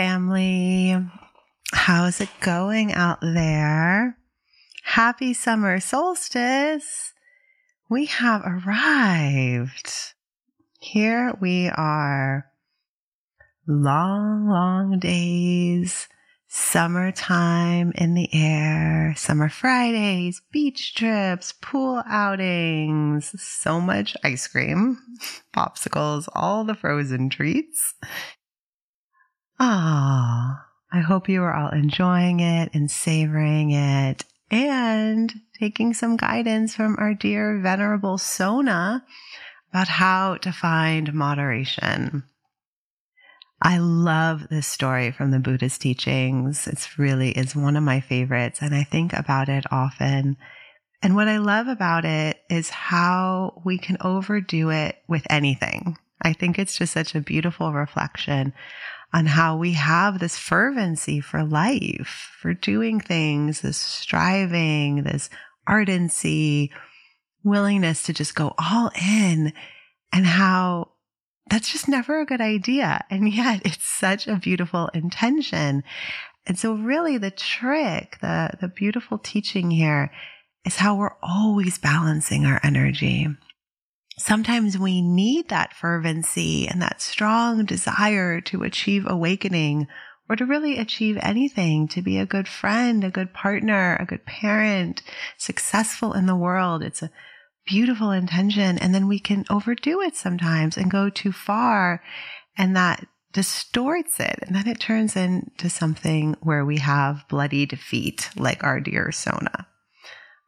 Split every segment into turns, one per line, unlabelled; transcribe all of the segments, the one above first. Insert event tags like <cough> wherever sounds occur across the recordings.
family. How's it going out there? Happy summer solstice. We have arrived. Here we are. Long, long days, summertime in the air, summer Fridays, beach trips, pool outings, so much ice cream, <laughs> popsicles, all the frozen treats. Ah, I hope you are all enjoying it and savoring it and taking some guidance from our dear venerable Sona about how to find moderation. I love this story from the Buddha's teachings. It's really is one of my favorites and I think about it often. And what I love about it is how we can overdo it with anything. I think it's just such a beautiful reflection on how we have this fervency for life, for doing things, this striving, this ardency, willingness to just go all in and how that's just never a good idea. <laughs> And yet it's such a beautiful intention. And so really the trick, the, the beautiful teaching here is how we're always balancing our energy. Sometimes we need that fervency and that strong desire to achieve awakening or to really achieve anything, to be a good friend, a good partner, a good parent, successful in the world. It's a beautiful intention. And then we can overdo it sometimes and go too far. And that distorts it. And then it turns into something where we have bloody defeat, like our dear Sona.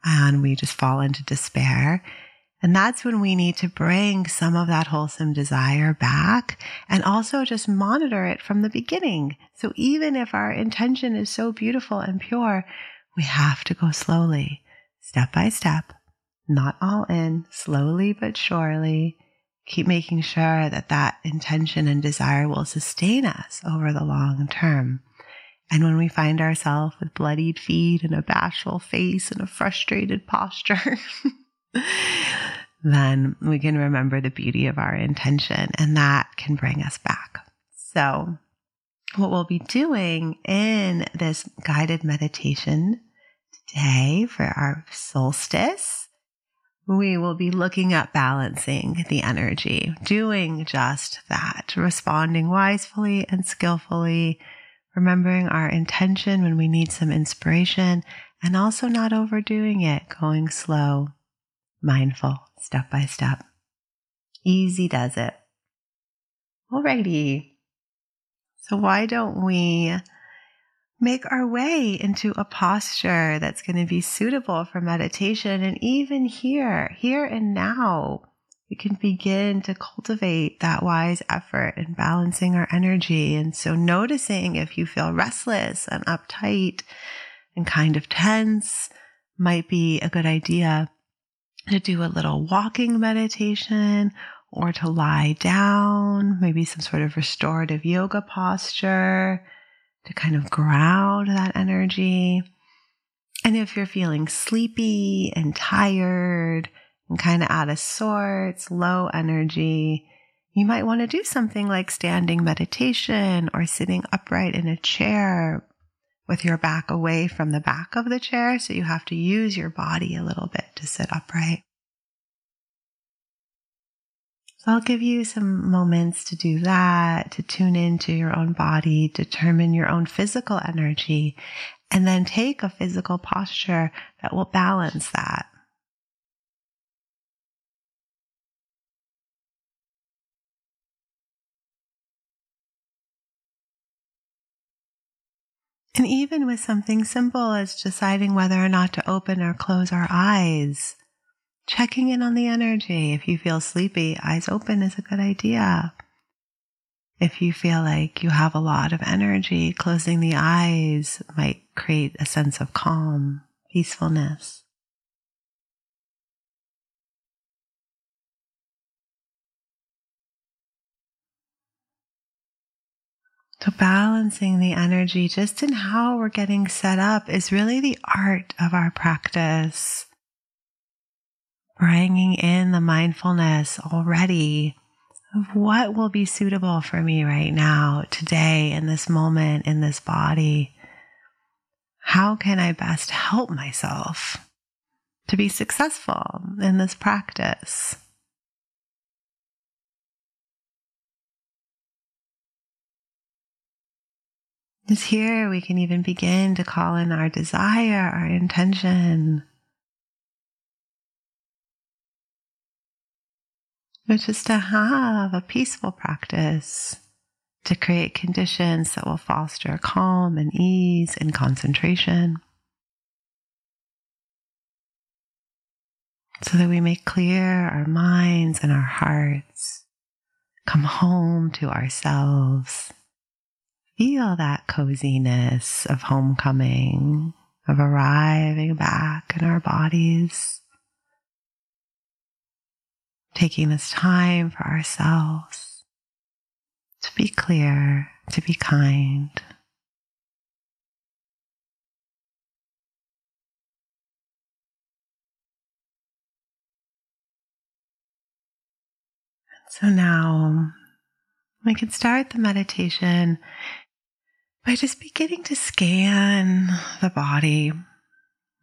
And we just fall into despair. And that's when we need to bring some of that wholesome desire back and also just monitor it from the beginning. So even if our intention is so beautiful and pure, we have to go slowly, step by step, not all in, slowly but surely. Keep making sure that that intention and desire will sustain us over the long term. And when we find ourselves with bloodied feet and a bashful face and a frustrated posture, <laughs> <laughs> then we can remember the beauty of our intention and that can bring us back. So, what we'll be doing in this guided meditation today for our solstice we will be looking at balancing the energy, doing just that, responding wisely and skillfully, remembering our intention when we need some inspiration, and also not overdoing it, going slow, mindful, step by step. Easy does it. Alrighty. So why don't we make our way into a posture that's going to be suitable for meditation. And even here, here and now, we can begin to cultivate that wise effort in balancing our energy. And so noticing if you feel restless and uptight and kind of tense might be a good idea to do a little walking meditation or to lie down, maybe some sort of restorative yoga posture to kind of ground that energy. And if you're feeling sleepy and tired and kind of out of sorts, low energy, you might want to do something like standing meditation or sitting upright in a chair with your back away from the back of the chair. So you have to use your body a little bit to sit upright. So I'll give you some moments to do that, to tune into your own body, determine your own physical energy, and then take a physical posture that will balance that. And even with something simple as deciding whether or not to open or close our eyes, checking in on the energy. If you feel sleepy, eyes open is a good idea. If you feel like you have a lot of energy, closing the eyes might create a sense of calm, peacefulness. So, balancing the energy just in how we're getting set up is really the art of our practice bringing in the mindfulness already of what will be suitable for me right now, today, in this moment, in this body. How can I best help myself to be successful in this practice? Here we can even begin to call in our desire, our intention. which is to have a peaceful practice to create conditions that will foster calm and ease and concentration. So that we may clear our minds and our hearts, come home to ourselves, feel that coziness of homecoming, of arriving back in our bodies taking this time for ourselves to be clear, to be kind. And so now we can start the meditation by just beginning to scan the body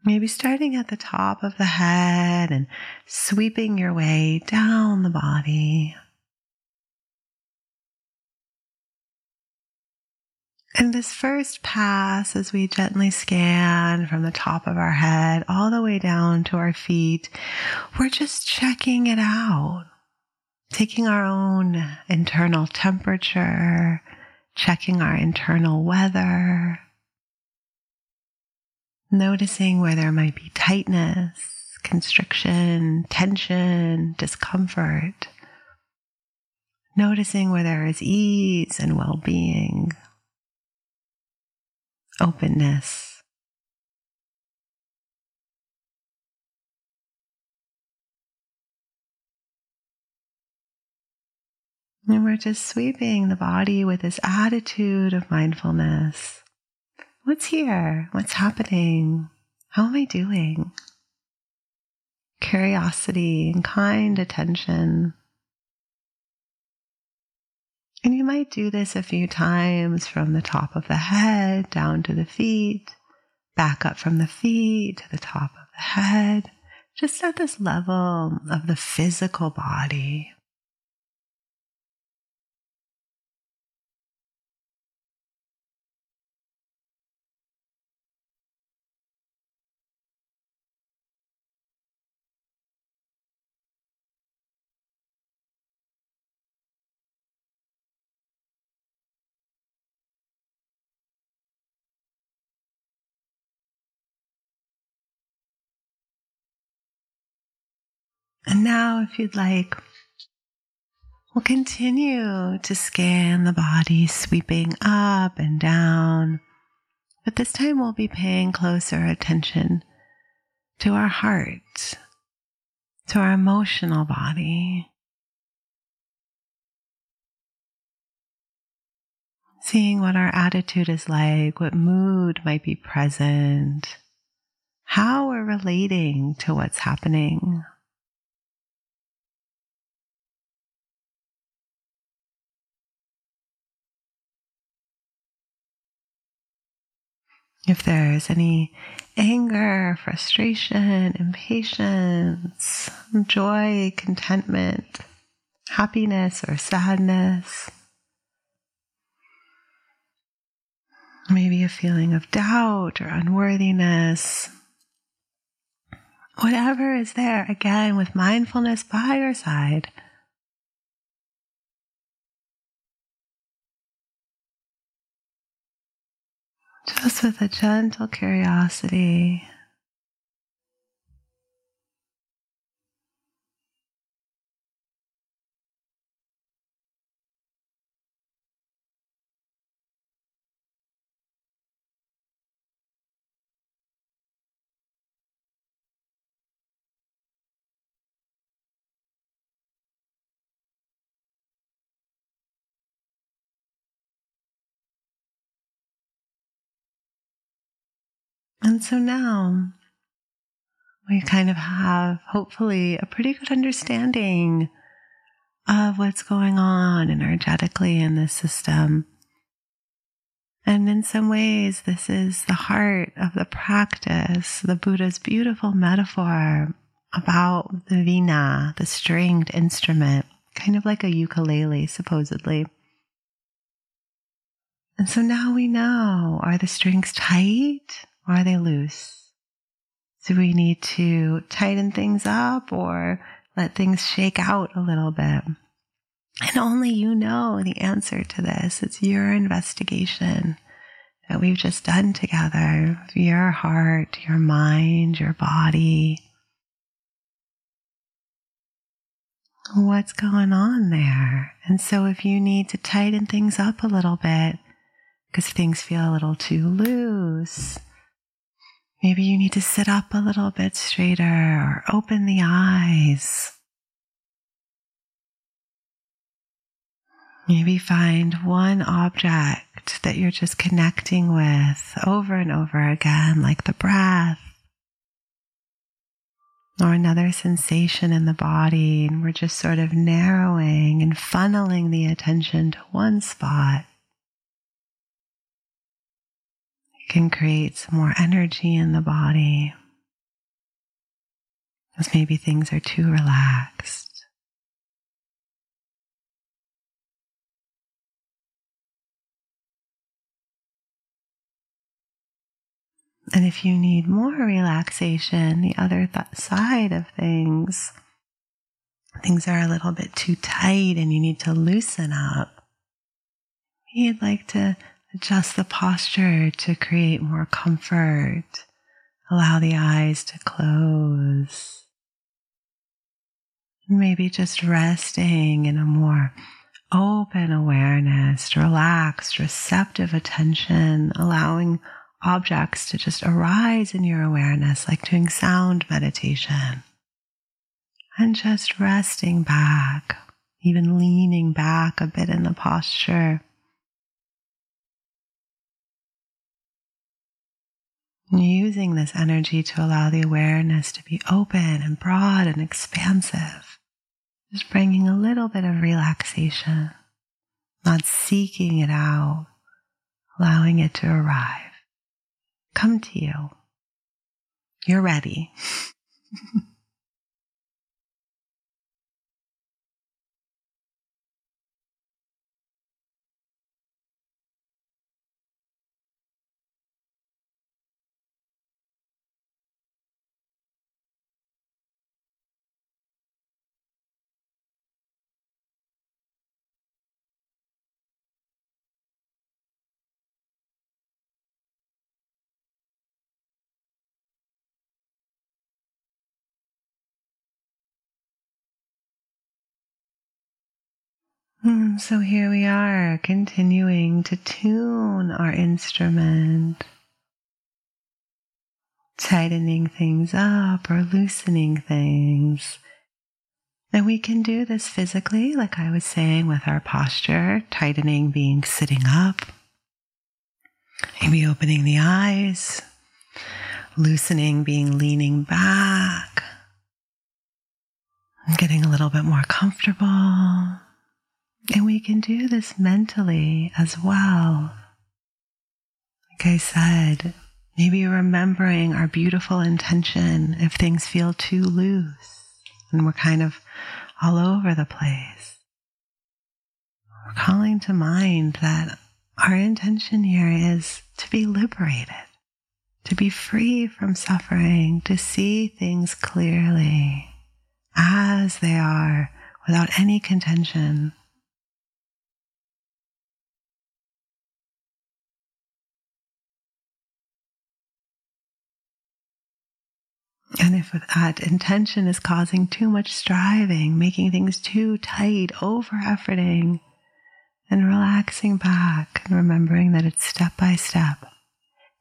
Maybe starting at the top of the head and sweeping your way down the body. In this first pass, as we gently scan from the top of our head all the way down to our feet, we're just checking it out, taking our own internal temperature, checking our internal weather noticing where there might be tightness, constriction, tension, discomfort. Noticing where there is ease and well being, openness. And we're just sweeping the body with this attitude of mindfulness. What's here? What's happening? How am I doing? Curiosity and kind attention. And you might do this a few times from the top of the head down to the feet, back up from the feet to the top of the head, just at this level of the physical body. And now, if you'd like, we'll continue to scan the body, sweeping up and down. But this time, we'll be paying closer attention to our heart, to our emotional body. Seeing what our attitude is like, what mood might be present, how we're relating to what's happening. If there's any anger, frustration, impatience, joy, contentment, happiness, or sadness, maybe a feeling of doubt or unworthiness, whatever is there, again, with mindfulness by your side just with a gentle curiosity. And so now we kind of have, hopefully, a pretty good understanding of what's going on energetically in this system. And in some ways, this is the heart of the practice, the Buddha's beautiful metaphor about the vina, the stringed instrument, kind of like a ukulele, supposedly. And so now we know are the strings tight are they loose? Do we need to tighten things up or let things shake out a little bit? And only you know the answer to this. It's your investigation that we've just done together your heart, your mind, your body. What's going on there? And so, if you need to tighten things up a little bit because things feel a little too loose, maybe you need to sit up a little bit straighter or open the eyes. Maybe find one object that you're just connecting with over and over again, like the breath or another sensation in the body. And we're just sort of narrowing and funneling the attention to one spot. It can create some more energy in the body. Because maybe things are too relaxed. And if you need more relaxation, the other th- side of things, things are a little bit too tight and you need to loosen up. You'd like to adjust the posture to create more comfort. Allow the eyes to close. Maybe just resting in a more open awareness, relaxed, receptive attention, allowing objects to just arise in your awareness, like doing sound meditation. And just resting back, even leaning back a bit in the posture. Using this energy to allow the awareness to be open and broad and expansive. Just bringing a little bit of relaxation, not seeking it out, allowing it to arrive come to you. You're ready. <laughs> Hmm, so here we are, continuing to tune our instrument, tightening things up or loosening things. And we can do this physically, like I was saying, with our posture, tightening being sitting up, maybe opening the eyes, loosening being leaning back, getting a little bit more comfortable. And we can do this mentally as well. Like I said, maybe remembering our beautiful intention if things feel too loose and we're kind of all over the place. We're calling to mind that our intention here is to be liberated, to be free from suffering, to see things clearly as they are without any contention And that intention is causing too much striving, making things too tight, over efforting, and relaxing back and remembering that it's step by step.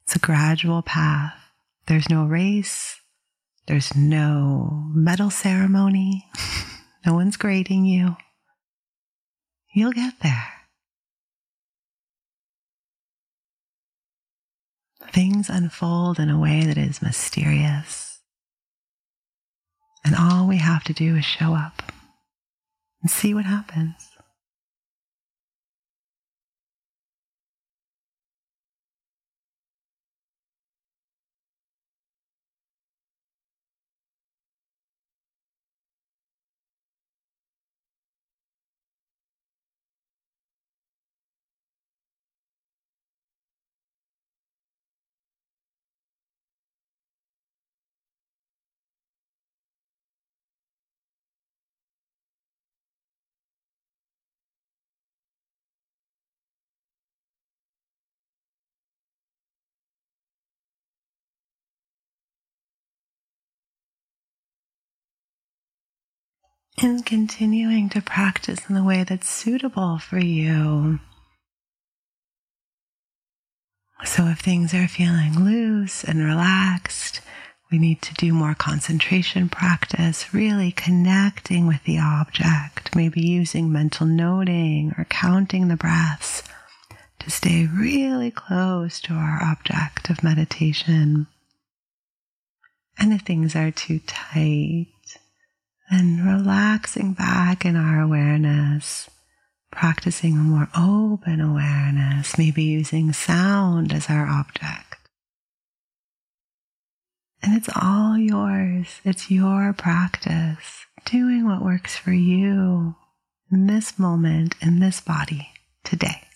It's a gradual path. There's no race. There's no medal ceremony. <laughs> no one's grading you. You'll get there. Things unfold in a way that is mysterious and all we have to do is show up. and see what happens. And continuing to practice in the way that's suitable for you. So, if things are feeling loose and relaxed, we need to do more concentration practice, really connecting with the object, maybe using mental noting or counting the breaths to stay really close to our object of meditation. And if things are too tight, and relaxing back in our awareness, practicing a more open awareness, maybe using sound as our object. And it's all yours. It's your practice, doing what works for you in this moment, in this body, today.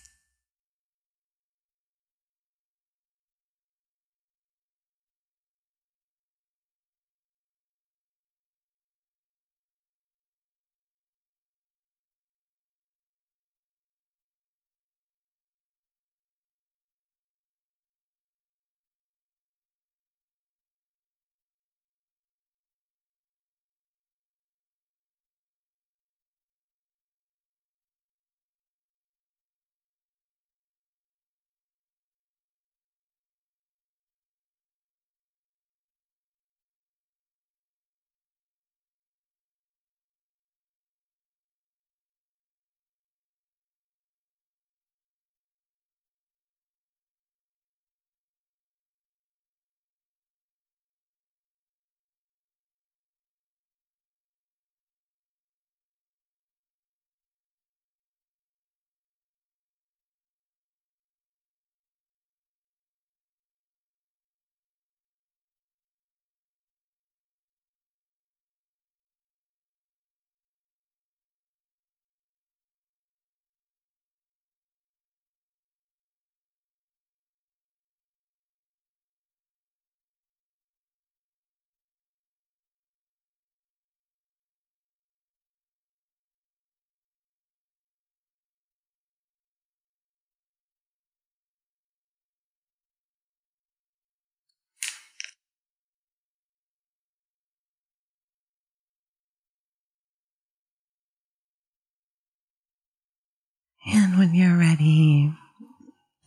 And when you're ready,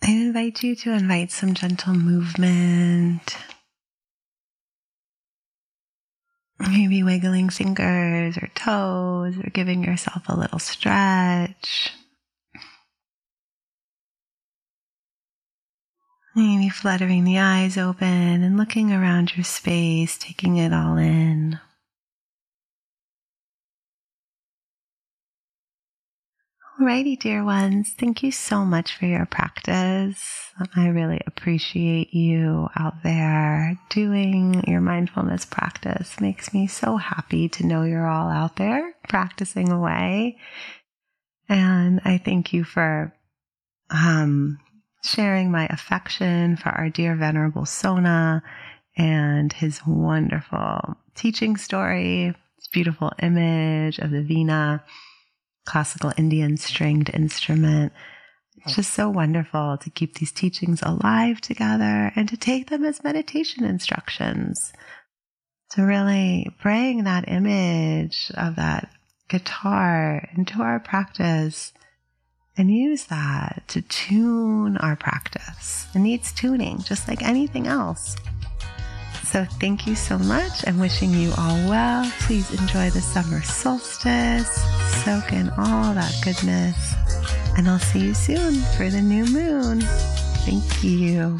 I invite you to invite some gentle movement. Maybe wiggling fingers or toes or giving yourself a little stretch. Maybe fluttering the eyes open and looking around your space, taking it all in. Alrighty, dear ones. Thank you so much for your practice. I really appreciate you out there doing your mindfulness practice. Makes me so happy to know you're all out there practicing away. And I thank you for um, sharing my affection for our dear Venerable Sona and his wonderful teaching story, his beautiful image of the Veena classical Indian stringed instrument. It's oh. just so wonderful to keep these teachings alive together and to take them as meditation instructions. To really bring that image of that guitar into our practice and use that to tune our practice. It needs tuning, just like anything else. So thank you so much. I'm wishing you all well. Please enjoy the summer solstice, soak in all that goodness, and I'll see you soon for the new moon. Thank you.